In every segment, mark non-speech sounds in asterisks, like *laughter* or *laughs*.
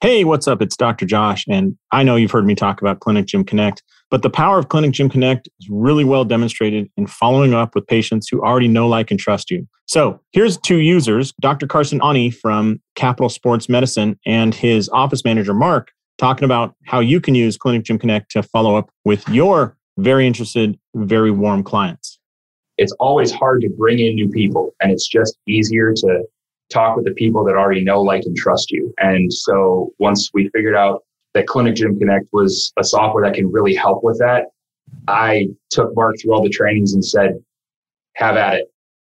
Hey, what's up? It's Dr. Josh. And I know you've heard me talk about Clinic Gym Connect, but the power of Clinic Gym Connect is really well demonstrated in following up with patients who already know, like, and trust you. So here's two users Dr. Carson Ani from Capital Sports Medicine and his office manager, Mark, talking about how you can use Clinic Gym Connect to follow up with your very interested, very warm clients. It's always hard to bring in new people, and it's just easier to talk with the people that already know, like, and trust you. And so once we figured out that Clinic Gym Connect was a software that can really help with that, I took Mark through all the trainings and said, have at it.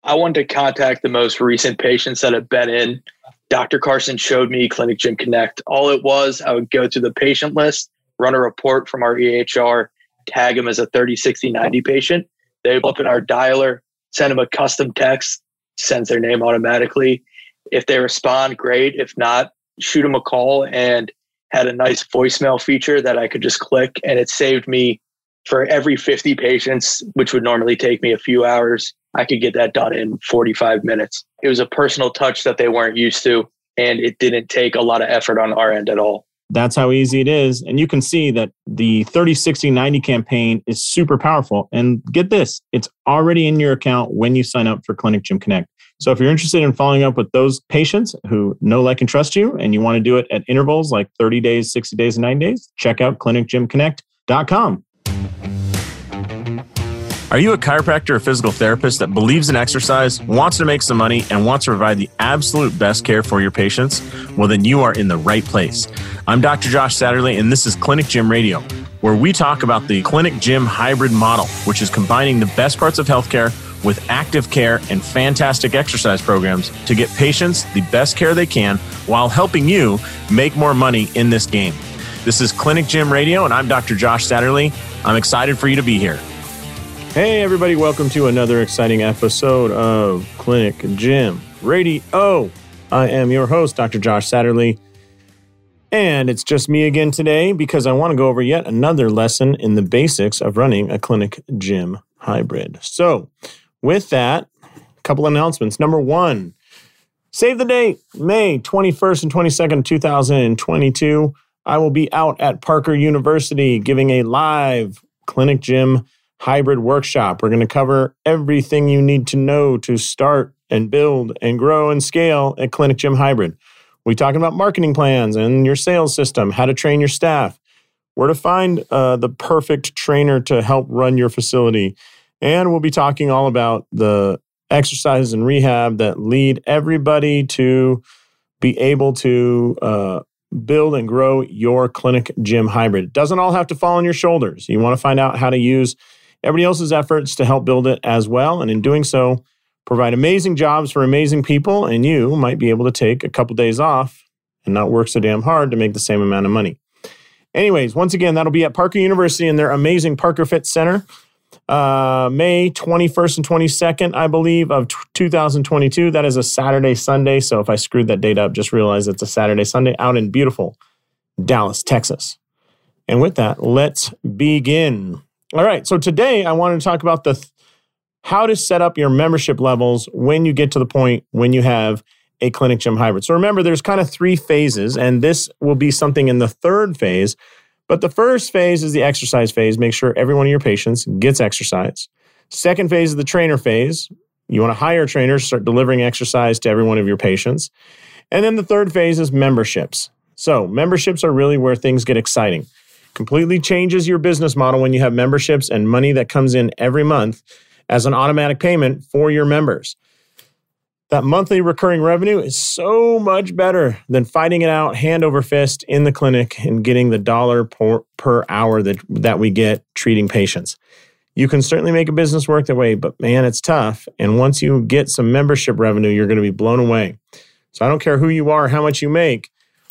I wanted to contact the most recent patients that have been in. Dr. Carson showed me Clinic Gym Connect. All it was, I would go to the patient list, run a report from our EHR, tag them as a 30, 60, 90 patient. They open our dialer, send them a custom text, sends their name automatically. If they respond, great. If not, shoot them a call and had a nice voicemail feature that I could just click and it saved me for every 50 patients, which would normally take me a few hours. I could get that done in 45 minutes. It was a personal touch that they weren't used to, and it didn't take a lot of effort on our end at all. That's how easy it is. And you can see that the 30, 60, 90 campaign is super powerful. And get this, it's already in your account when you sign up for Clinic Gym Connect. So if you're interested in following up with those patients who know, like, and trust you, and you want to do it at intervals like 30 days, 60 days, and 90 days, check out clinicgymconnect.com. Are you a chiropractor or physical therapist that believes in exercise, wants to make some money, and wants to provide the absolute best care for your patients? Well, then you are in the right place. I'm Dr. Josh Satterley, and this is Clinic Gym Radio, where we talk about the clinic gym hybrid model, which is combining the best parts of healthcare with active care and fantastic exercise programs to get patients the best care they can while helping you make more money in this game. This is Clinic Gym Radio, and I'm Dr. Josh Satterley. I'm excited for you to be here. Hey, everybody, welcome to another exciting episode of Clinic Gym Radio. I am your host, Dr. Josh Satterley. And it's just me again today because I want to go over yet another lesson in the basics of running a clinic gym hybrid. So, with that, a couple announcements. Number one, save the date, May 21st and 22nd, 2022. I will be out at Parker University giving a live clinic gym hybrid workshop. We're going to cover everything you need to know to start and build and grow and scale a clinic gym hybrid. We're talking about marketing plans and your sales system, how to train your staff, where to find uh, the perfect trainer to help run your facility, and we'll be talking all about the exercises and rehab that lead everybody to be able to uh, build and grow your clinic gym hybrid. It doesn't all have to fall on your shoulders. You want to find out how to use everybody else's efforts to help build it as well. And in doing so, provide amazing jobs for amazing people. And you might be able to take a couple days off and not work so damn hard to make the same amount of money. Anyways, once again, that'll be at Parker University in their amazing Parker Fit Center uh, May 21st and 22nd, I believe, of t- 2022. That is a Saturday, Sunday. So if I screwed that date up, just realize it's a Saturday, Sunday out in beautiful Dallas, Texas. And with that, let's begin. All right. So today I wanted to talk about the th- how to set up your membership levels when you get to the point when you have a clinic gym hybrid. So remember, there's kind of three phases, and this will be something in the third phase but the first phase is the exercise phase. Make sure every one of your patients gets exercise. Second phase is the trainer phase. You want to hire trainers, start delivering exercise to every one of your patients. And then the third phase is memberships. So, memberships are really where things get exciting. Completely changes your business model when you have memberships and money that comes in every month as an automatic payment for your members that monthly recurring revenue is so much better than fighting it out hand over fist in the clinic and getting the dollar per, per hour that, that we get treating patients. You can certainly make a business work that way, but man, it's tough. And once you get some membership revenue, you're going to be blown away. So I don't care who you are, how much you make.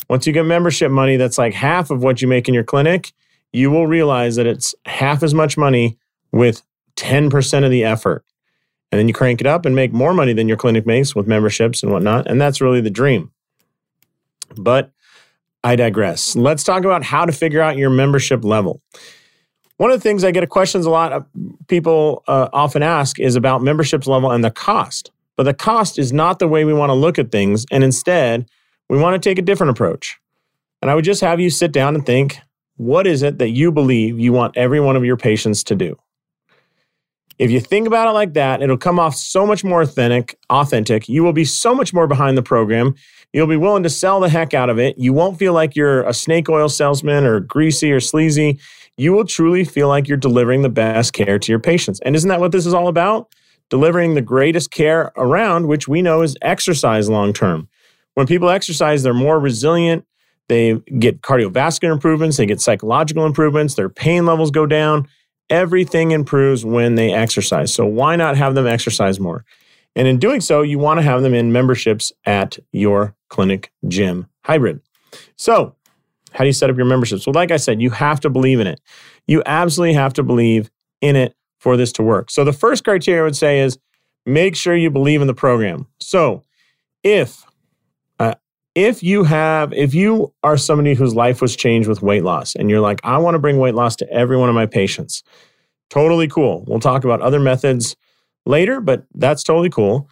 Once you get membership money that's like half of what you make in your clinic, you will realize that it's half as much money with 10% of the effort and then you crank it up and make more money than your clinic makes with memberships and whatnot. And that's really the dream. But I digress. Let's talk about how to figure out your membership level. One of the things I get questions a lot of people uh, often ask is about memberships level and the cost. But the cost is not the way we want to look at things. And instead, we want to take a different approach. And I would just have you sit down and think what is it that you believe you want every one of your patients to do? If you think about it like that, it'll come off so much more authentic, authentic. You will be so much more behind the program. You'll be willing to sell the heck out of it. You won't feel like you're a snake oil salesman or greasy or sleazy. You will truly feel like you're delivering the best care to your patients. And isn't that what this is all about? Delivering the greatest care around, which we know is exercise long term. When people exercise, they're more resilient. They get cardiovascular improvements, they get psychological improvements, their pain levels go down. Everything improves when they exercise. So, why not have them exercise more? And in doing so, you want to have them in memberships at your clinic gym hybrid. So, how do you set up your memberships? Well, like I said, you have to believe in it. You absolutely have to believe in it for this to work. So, the first criteria I would say is make sure you believe in the program. So, if if you have if you are somebody whose life was changed with weight loss and you're like i want to bring weight loss to every one of my patients totally cool we'll talk about other methods later, but that's totally cool.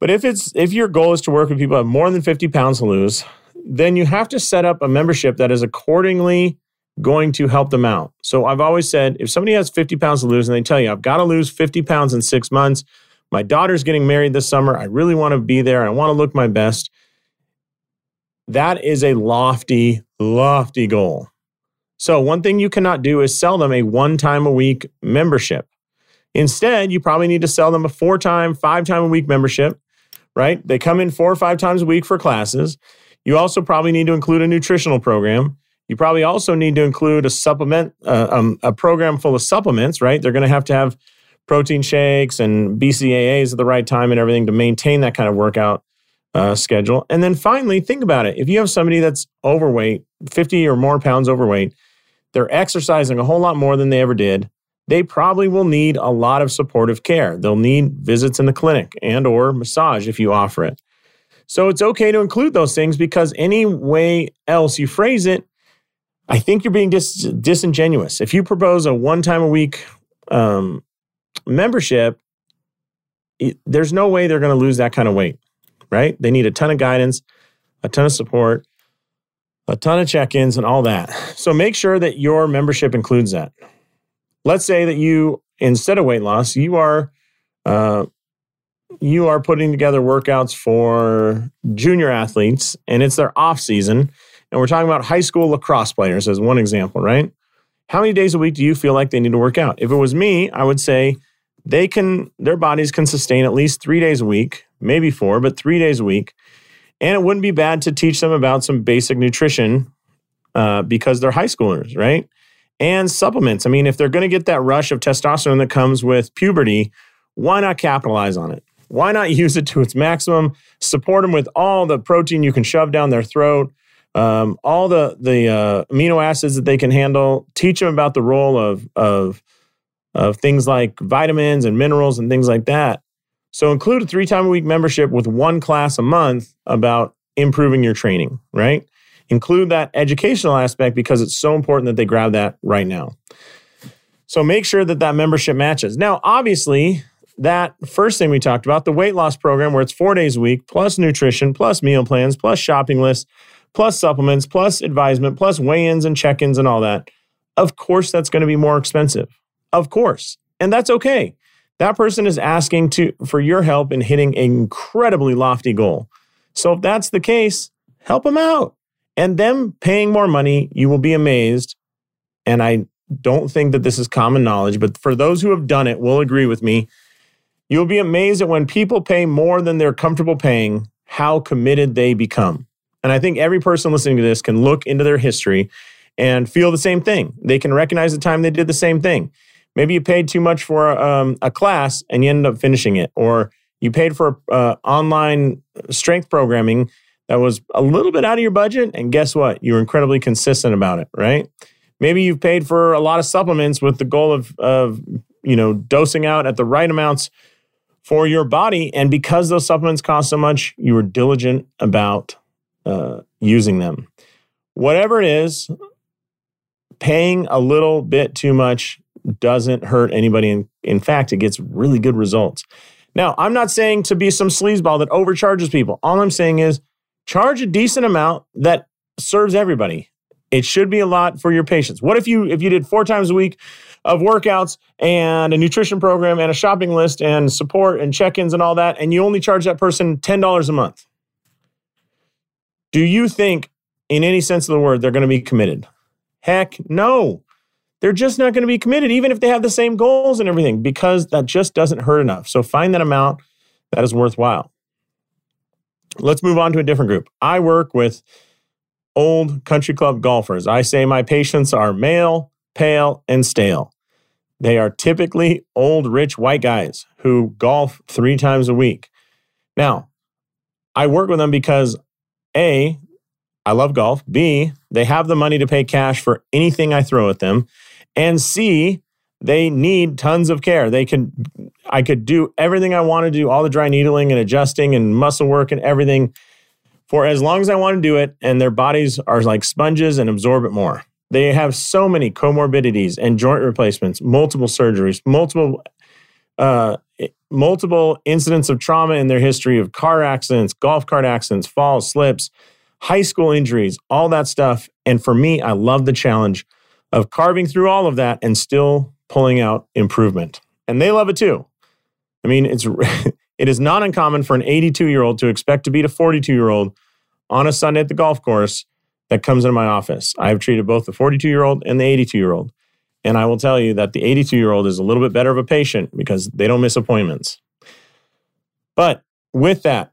But if it's if your goal is to work with people who have more than 50 pounds to lose, then you have to set up a membership that is accordingly going to help them out. So I've always said if somebody has 50 pounds to lose and they tell you, I've got to lose 50 pounds in six months, my daughter's getting married this summer, I really want to be there, I want to look my best. That is a lofty, lofty goal. So, one thing you cannot do is sell them a one time a week membership. Instead, you probably need to sell them a four time, five time a week membership, right? They come in four or five times a week for classes. You also probably need to include a nutritional program. You probably also need to include a supplement, uh, um, a program full of supplements, right? They're going to have to have protein shakes and BCAAs at the right time and everything to maintain that kind of workout uh, schedule. And then finally, think about it. If you have somebody that's overweight, 50 or more pounds overweight, they're exercising a whole lot more than they ever did they probably will need a lot of supportive care. They'll need visits in the clinic and or massage if you offer it. So it's okay to include those things because any way else you phrase it, I think you're being dis- disingenuous. If you propose a one time a week um, membership, it, there's no way they're going to lose that kind of weight, right? They need a ton of guidance, a ton of support, a ton of check ins, and all that. So make sure that your membership includes that let's say that you instead of weight loss you are uh, you are putting together workouts for junior athletes and it's their off season and we're talking about high school lacrosse players as one example right how many days a week do you feel like they need to work out if it was me i would say they can their bodies can sustain at least three days a week maybe four but three days a week and it wouldn't be bad to teach them about some basic nutrition uh, because they're high schoolers right and supplements. I mean, if they're going to get that rush of testosterone that comes with puberty, why not capitalize on it? Why not *laughs* use it to its maximum? Support them with all the protein you can shove down their throat, um, all the the uh, amino acids that they can handle. Teach them about the role of of of things like vitamins and minerals and things like that. So include a three time a week membership with one class a month about improving your training. Right? include that educational aspect because it's so important that they grab that right now. So make sure that that membership matches. Now, obviously, that first thing we talked about, the weight loss program where it's four days a week, plus nutrition, plus meal plans, plus shopping lists, plus supplements, plus advisement, plus weigh ins and check ins and all that. Of course, that's going to be more expensive. Of course. And that's okay. That person is asking to for your help in hitting an incredibly lofty goal. So if that's the case, help them out and them paying more money, you will be amazed. And I don't think that this is common knowledge, but for those who have done it will agree with me. You'll be amazed at when people pay more than they're comfortable paying, how committed they become. And I think every person listening to this can look into their history and feel the same thing. They can recognize the time they did the same thing. Maybe you paid too much for um, a class and you ended up finishing it, or you paid for uh, online strength programming that was a little bit out of your budget. And guess what? You were incredibly consistent about it, right? Maybe you've paid for a lot of supplements with the goal of, of you know, dosing out at the right amounts for your body. And because those supplements cost so much, you were diligent about uh, using them. Whatever it is, paying a little bit too much doesn't hurt anybody. In, in fact, it gets really good results. Now, I'm not saying to be some sleazeball that overcharges people. All I'm saying is charge a decent amount that serves everybody. It should be a lot for your patients. What if you if you did four times a week of workouts and a nutrition program and a shopping list and support and check-ins and all that, and you only charge that person $10 a month? Do you think, in any sense of the word, they're going to be committed? Heck no. They're just not going to be committed, even if they have the same goals and everything, because that just doesn't hurt enough. So find that amount that is worthwhile. Let's move on to a different group. I work with old country club golfers. I say my patients are male, pale, and stale. They are typically old, rich white guys who golf three times a week. Now, I work with them because A, I love golf. B, they have the money to pay cash for anything I throw at them. And C, they need tons of care. They can I could do everything I want to do, all the dry needling and adjusting and muscle work and everything for as long as I want to do it, and their bodies are like sponges and absorb it more. They have so many comorbidities and joint replacements, multiple surgeries, multiple uh, multiple incidents of trauma in their history of car accidents, golf cart accidents, falls, slips, high school injuries, all that stuff. And for me, I love the challenge of carving through all of that and still pulling out improvement. And they love it too. I mean, it's *laughs* it is not uncommon for an 82 year old to expect to beat a 42 year old on a Sunday at the golf course that comes into my office. I have treated both the 42 year old and the 82 year old. And I will tell you that the 82 year old is a little bit better of a patient because they don't miss appointments. But with that,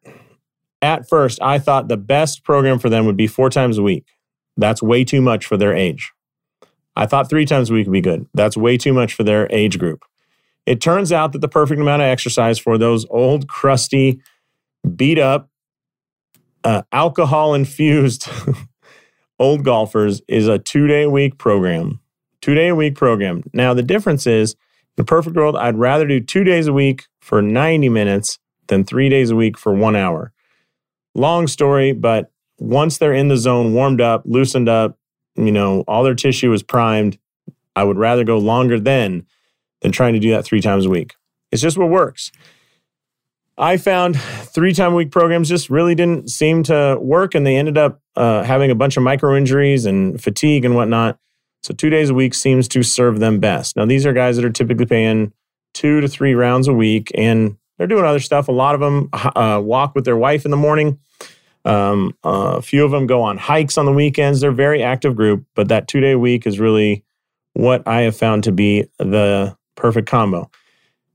at first, I thought the best program for them would be four times a week. That's way too much for their age. I thought three times a week would be good. That's way too much for their age group. It turns out that the perfect amount of exercise for those old, crusty, beat up, uh, alcohol infused *laughs* old golfers is a two day a week program. Two day a week program. Now, the difference is in a perfect world, I'd rather do two days a week for 90 minutes than three days a week for one hour. Long story, but once they're in the zone, warmed up, loosened up, you know, all their tissue is primed, I would rather go longer then than trying to do that three times a week. It's just what works. I found three time a week programs just really didn't seem to work, and they ended up uh, having a bunch of micro injuries and fatigue and whatnot. So, two days a week seems to serve them best. Now, these are guys that are typically paying two to three rounds a week, and they're doing other stuff. A lot of them uh, walk with their wife in the morning. Um, uh, a few of them go on hikes on the weekends. They're a very active group, but that two day week is really what I have found to be the perfect combo.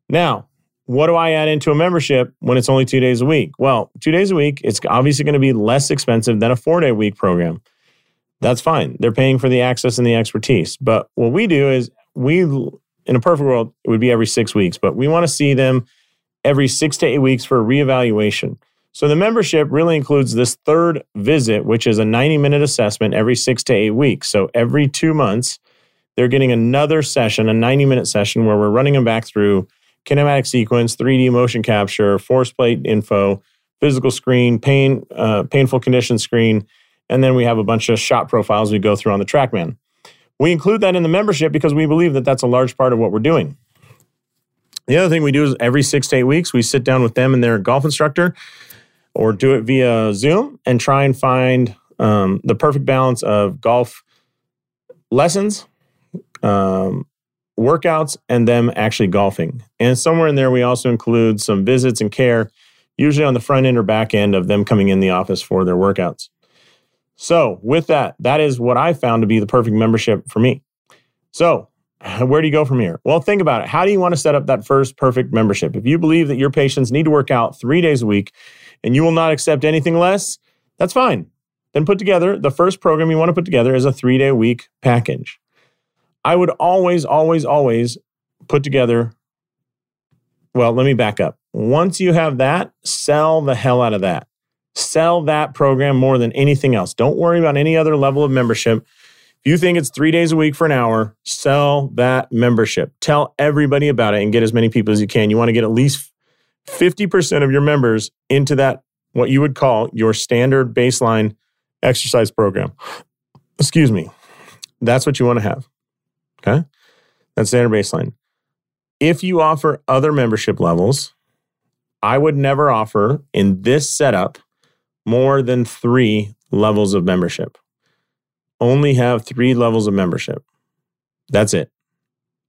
Now, what do I add into a membership when it's only two days a week? Well, two days a week, it's obviously going to be less expensive than a four day week program. That's fine. They're paying for the access and the expertise. But what we do is we, in a perfect world, it would be every six weeks, but we want to see them every six to eight weeks for a reevaluation. So the membership really includes this third visit, which is a 90 minute assessment every six to eight weeks. So every two months, they're getting another session, a 90 minute session where we're running them back through kinematic sequence, 3D motion capture, force plate info, physical screen, pain, uh, painful condition screen, and then we have a bunch of shot profiles we go through on the TrackMan. We include that in the membership because we believe that that's a large part of what we're doing. The other thing we do is every six to eight weeks, we sit down with them and their golf instructor or do it via Zoom and try and find um, the perfect balance of golf lessons, um, workouts, and them actually golfing. And somewhere in there, we also include some visits and care, usually on the front end or back end of them coming in the office for their workouts. So, with that, that is what I found to be the perfect membership for me. So, *laughs* where do you go from here? Well, think about it. How do you want to set up that first perfect membership? If you believe that your patients need to work out three days a week and you will not accept anything less, that's fine. Then put together the first program you want to put together is a three day week package. I would always, always, always put together. Well, let me back up. Once you have that, sell the hell out of that. Sell that program more than anything else. Don't worry about any other level of membership. If you think it's three days a week for an hour, sell that membership. Tell everybody about it and get as many people as you can. You want to get at least 50% of your members into that, what you would call your standard baseline exercise program. Excuse me. That's what you want to have. Okay. That's standard baseline. If you offer other membership levels, I would never offer in this setup more than three levels of membership. only have three levels of membership. That's it.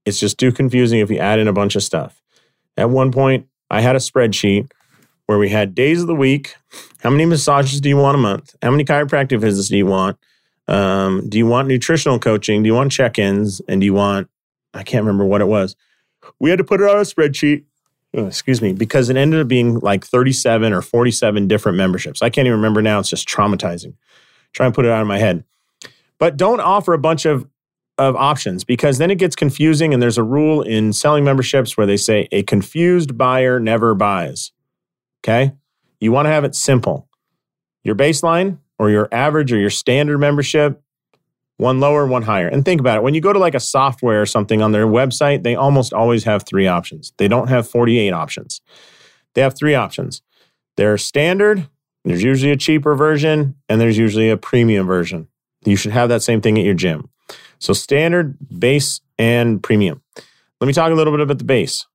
It's just too confusing if you add in a bunch of stuff. At one point, I had a spreadsheet where we had days of the week. How many massages do you want a month? How many chiropractic visits do you want? Um, do you want nutritional coaching? Do you want check ins? And do you want, I can't remember what it was. We had to put it on a spreadsheet, oh, excuse me, because it ended up being like 37 or 47 different memberships. I can't even remember now. It's just traumatizing. Try and put it out of my head. But don't offer a bunch of of options because then it gets confusing. And there's a rule in selling memberships where they say a confused buyer never buys. Okay. You want to have it simple. Your baseline or your average or your standard membership, one lower, one higher. And think about it. When you go to like a software or something on their website, they almost always have three options. They don't have 48 options. They have three options. They're standard, there's usually a cheaper version, and there's usually a premium version. You should have that same thing at your gym. So standard, base, and premium. Let me talk a little bit about the base,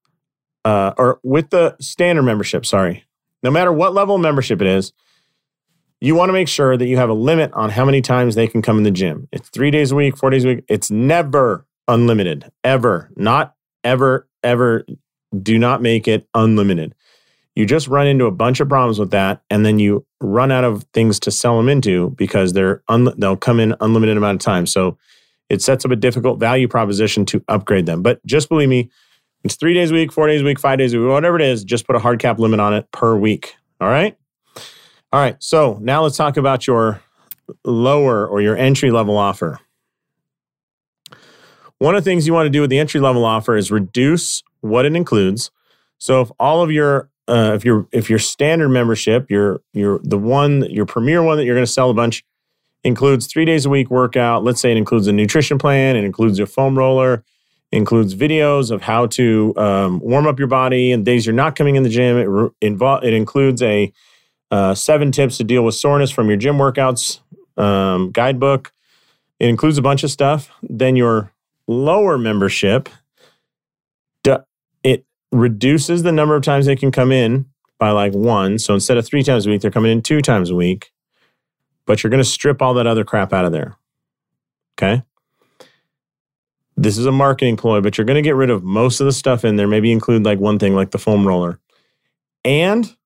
uh, or with the standard membership. Sorry, no matter what level of membership it is, you want to make sure that you have a limit on how many times they can come in the gym. It's three days a week, four days a week. It's never unlimited, ever, not ever, ever. Do not make it unlimited. You just run into a bunch of problems with that, and then you run out of things to sell them into because they're un- they'll come in unlimited amount of time. So it sets up a difficult value proposition to upgrade them. But just believe me, it's three days a week, four days a week, five days a week, whatever it is, just put a hard cap limit on it per week. All right. All right. So now let's talk about your lower or your entry level offer. One of the things you want to do with the entry level offer is reduce what it includes. So if all of your uh, if your if your standard membership, your your the one your premier one that you're going to sell a bunch, includes three days a week workout. Let's say it includes a nutrition plan, it includes a foam roller, includes videos of how to um, warm up your body and days you're not coming in the gym. It, re- invo- it includes a uh, seven tips to deal with soreness from your gym workouts um, guidebook. It includes a bunch of stuff. Then your lower membership, it reduces the number of times they can come in by like one. So instead of three times a week, they're coming in two times a week but you're going to strip all that other crap out of there. Okay. This is a marketing ploy, but you're going to get rid of most of the stuff in there, maybe include like one thing like the foam roller. And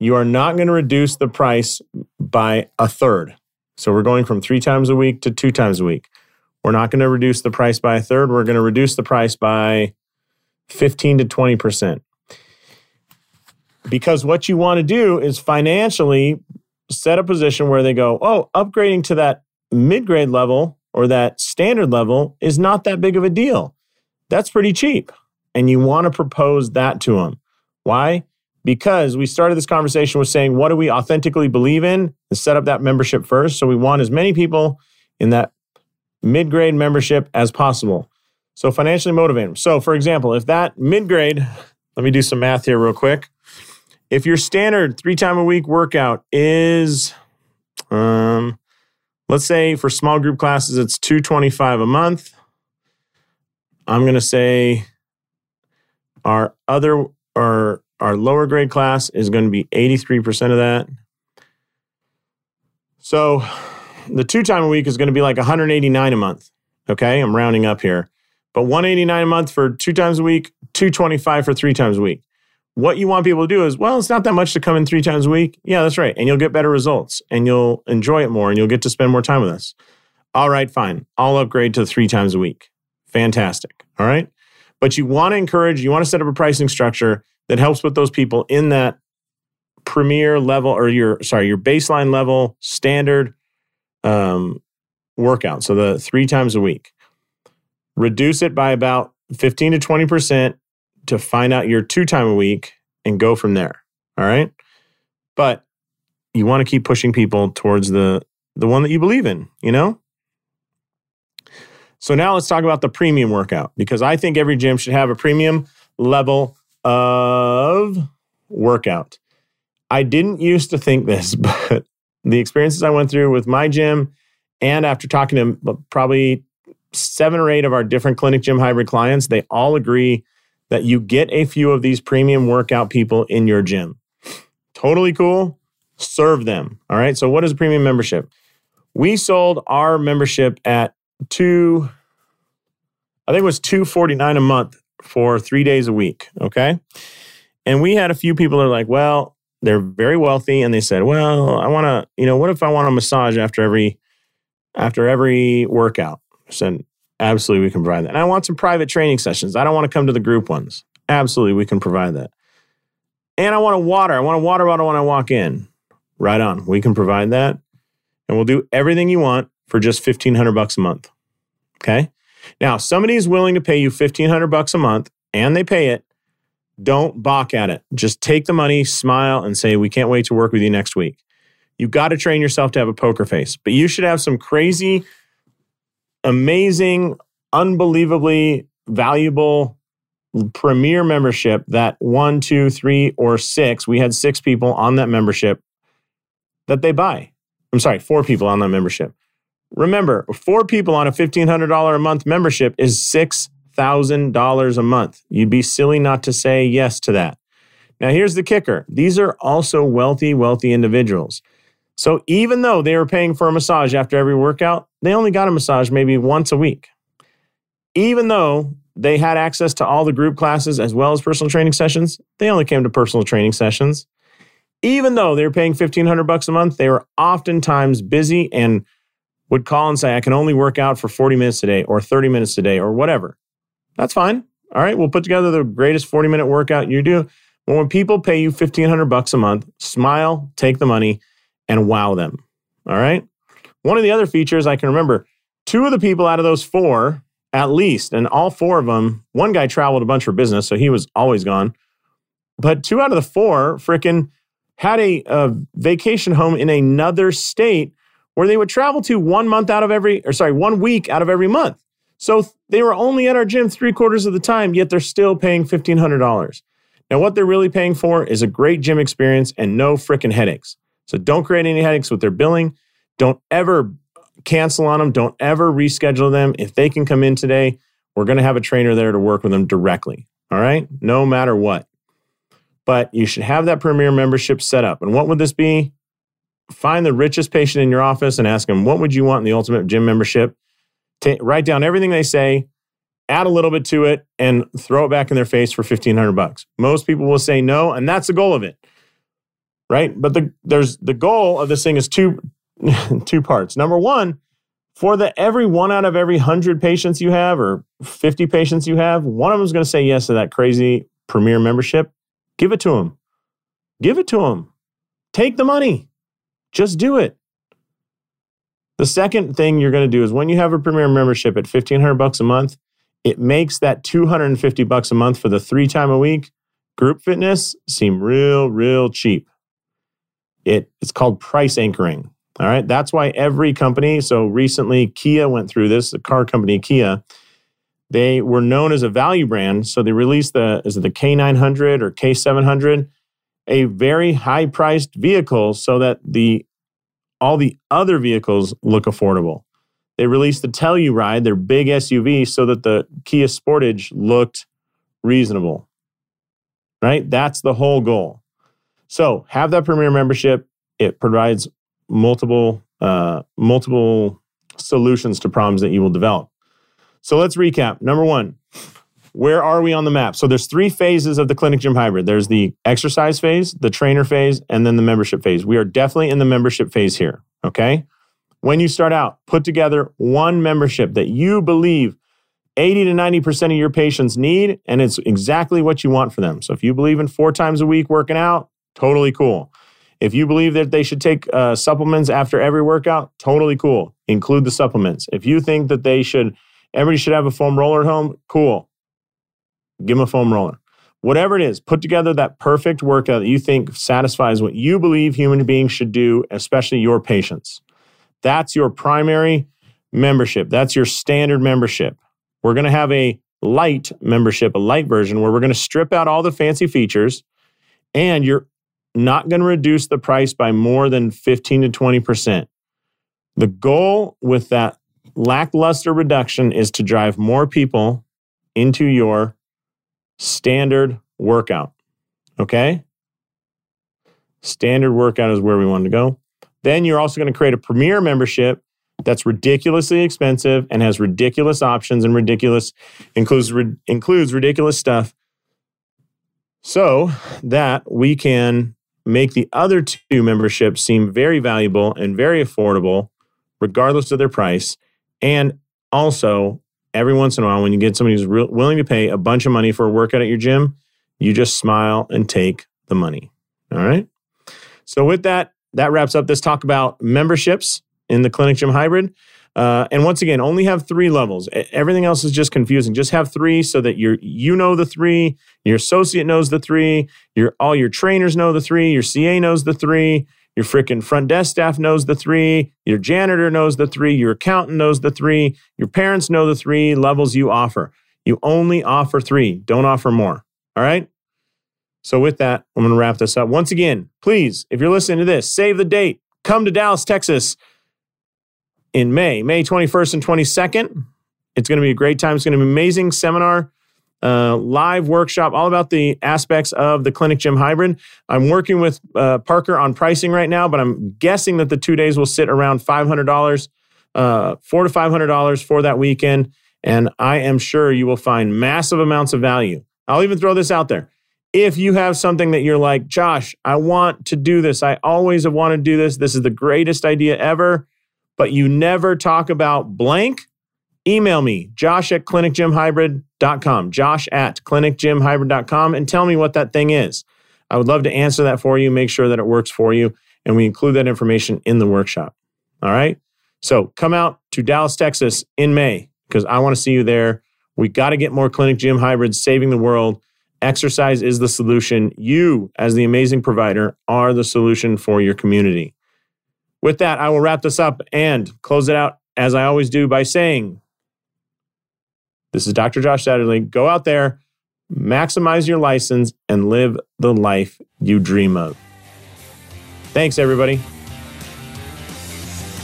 you are not going to reduce the price by a third. So we're going from three times a week to two times a week. We're not going to reduce the price by a third. We're going to reduce the price by 15 to 20%. Because what you want to do is financially set a position where they go, oh, upgrading to that mid grade level or that standard level is not that big of a deal. That's pretty cheap. And you want to propose that to them. Why? Because we started this conversation with saying, what do we authentically believe in? And set up that membership first. So we want as many people in that mid grade membership as possible. So financially motivate them. So, for example, if that mid grade, let me do some math here real quick. If your standard three time a week workout is, um, let's say for small group classes, it's 225 a month. I'm going to say our other our, our lower grade class is going to be 83% of that. So the two time a week is going to be like 189 a month. Okay, I'm rounding up here. But 189 a month for two times a week, 225 for three times a week what you want people to do is, well, it's not that much to come in three times a week. Yeah, that's right. And you'll get better results and you'll enjoy it more and you'll get to spend more time with us. All right, fine. I'll upgrade to three times a week. Fantastic. All right. But you want to encourage, you want to set up a pricing structure that helps with those people in that premier level or your, sorry, your baseline level standard um, workout. So the three times a week. Reduce it by about 15 to 20% to find out your two time a week and go from there. All right. But you want to keep pushing people towards the the one that you believe in, you know? So now let's talk about the premium workout because I think every gym should have a premium level of workout. I didn't used to think this, *laughs* but the experiences I went through with my gym and after talking to probably seven or eight of our different clinic gym hybrid clients, they all agree that you get a few of these premium workout people in your gym. Totally cool. Serve them. All right. So, what is a premium membership? We sold our membership at two, I think it was two forty nine a month for three days a week. Okay. And we had a few people that are like, well, they're very wealthy and they said, well, I want to, you know, what if I want a massage after every after every workout? I said, absolutely, we can provide that. And I want some private training sessions. I don't want to come to the group ones. Absolutely, we can provide that. And I want a water. I want a water bottle when I walk in. Right on. We can provide that. And we'll do everything you want for just 1500 bucks a month. Okay? Now, somebody is willing to pay you 1500 bucks a month and they pay it. Don't balk at it. Just take the money, smile and say, "We can't wait to work with you next week." You got to train yourself to have a poker face, but you should have some crazy amazing, unbelievably valuable premier membership that one, two, three, or six, we had six people on that membership that they buy. I'm sorry, four people on that membership. Remember, four people on a $1,500 a month membership is $6,000 a month. You'd be silly not to say yes to that. Now, here's the kicker these are also wealthy, wealthy individuals. So even though they were paying for a massage after every workout, they only got a massage maybe once a week. Even though they had access to all the group classes as well as personal training sessions, they only came to personal training sessions. Even though they were paying 1500 bucks a month, they were oftentimes busy and would call and say, I can only work out for 40 minutes a day or 30 minutes a day or whatever. That's fine. All right, we'll put together the greatest 40 minute workout you do. But when people pay you 1500 bucks a month, smile, take the money, and wow them. All right. One of the other features I can remember two of the people out of those four, at least, and all four of them, one guy traveled a bunch for business, so he was always gone. But two out of the four freaking had a, a vacation home in another state where they would travel to one month out of every, or sorry, one week out of every month. So they were only at our gym three quarters of the time, yet they're still paying $1,500. Now, what they're really paying for is a great gym experience and no freaking headaches. So don't create any headaches with their billing. Don't ever cancel on them. Don't ever reschedule them. If they can come in today, we're going to have a trainer there to work with them directly. All right. No matter what. But you should have that premier membership set up. And what would this be? Find the richest patient in your office and ask them, what would you want in the ultimate gym membership? Write down everything they say, add a little bit to it, and throw it back in their face for 1500 bucks. Most people will say no, and that's the goal of it right? But the, there's the goal of this thing is two *laughs* two parts. Number one, for the every one out of every hundred patients you have or 50 patients you have, one of them is going to say yes to that crazy premier membership. Give it to them. Give it to them. Take the money. Just do it. The second thing you're going to do is when you have a premier membership at 1500 bucks a month, it makes that 250 bucks a month for the 3 time a week group fitness seem real real cheap. It, it's called price anchoring. All right. That's why every company, so recently Kia went through this, the car company Kia, they were known as a value brand. So they released the, is it the K900 or K700, a very high priced vehicle so that the, all the other vehicles look affordable. They released the Telluride, their big SUV, so that the Kia Sportage looked reasonable. Right? That's the whole goal. So have that premier membership. It provides multiple uh, multiple solutions to problems that you will develop. So let's recap. Number one, where are we on the map? So there's three phases of the clinic gym hybrid. There's the exercise phase, the trainer phase, and then the membership phase. We are definitely in the membership phase here. Okay. When you start out, put together one membership that you believe 80 to 90% of your patients need, and it's exactly what you want for them. So if you believe in four times a week working out, Totally cool. If you believe that they should take uh, supplements after every workout, totally cool. Include the supplements. If you think that they should, everybody should have a foam roller at home, cool. Give them a foam roller. Whatever it is, put together that perfect workout that you think satisfies what you believe human beings should do, especially your patients. That's your primary membership. That's your standard membership. We're going to have a light membership, a light version where we're going to strip out all the fancy features and you're not going to reduce the price by more than 15 to 20%. The goal with that lackluster reduction is to drive more people into your standard workout. Okay? Standard workout is where we want to go. Then you're also going to create a premier membership that's ridiculously expensive and has ridiculous options and ridiculous includes includes ridiculous stuff so that we can make the other two memberships seem very valuable and very affordable regardless of their price. And also every once in a while when you get somebody who's willing to pay a bunch of money for a workout at your gym you just smile and take the money. All right? So with that that wraps up this talk about memberships in the clinic gym hybrid. Uh, and once again, only have three levels. Everything else is just confusing. Just have three so that you you know the three, your associate knows the three, your all your trainers know the three, your CA knows the three, your freaking front desk staff knows the three, your janitor knows the three, your accountant knows the three, your parents know the three levels you offer. You only offer three. Don't offer more. All right. So with that, I'm going to wrap this up. Once again, please, if you're listening to this, save the date. Come to Dallas, Texas in May, May 21st and 22nd. It's going to be a great time. It's going to be an amazing seminar, uh, live workshop, all about the aspects of the clinic gym hybrid. I'm working with uh, Parker on pricing right now, but I'm guessing that the two days will sit around $500, uh, four to $500 for that weekend. And I am sure you will find massive amounts of value. I'll even throw this out there. If you have something that you're like, Josh, I want to do this. I always have wanted to do this. This is the greatest idea ever but you never talk about blank, email me, josh at clinicgymhybrid.com, josh at clinicgymhybrid.com, and tell me what that thing is. I would love to answer that for you, make sure that it works for you, and we include that information in the workshop. All right. So come out to Dallas, Texas in May because I want to see you there. We got to get more clinic gym hybrids saving the world. Exercise is the solution. You, as the amazing provider, are the solution for your community. With that, I will wrap this up and close it out as I always do by saying this is Dr. Josh Satterley. Go out there, maximize your license, and live the life you dream of. Thanks, everybody.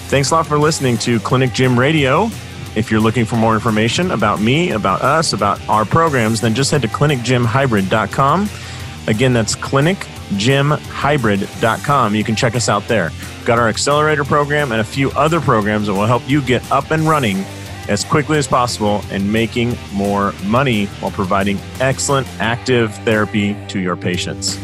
Thanks a lot for listening to Clinic Gym Radio. If you're looking for more information about me, about us, about our programs, then just head to clinicgymhybrid.com. Again, that's clinicgymhybrid.com. You can check us out there got our accelerator program and a few other programs that will help you get up and running as quickly as possible and making more money while providing excellent active therapy to your patients.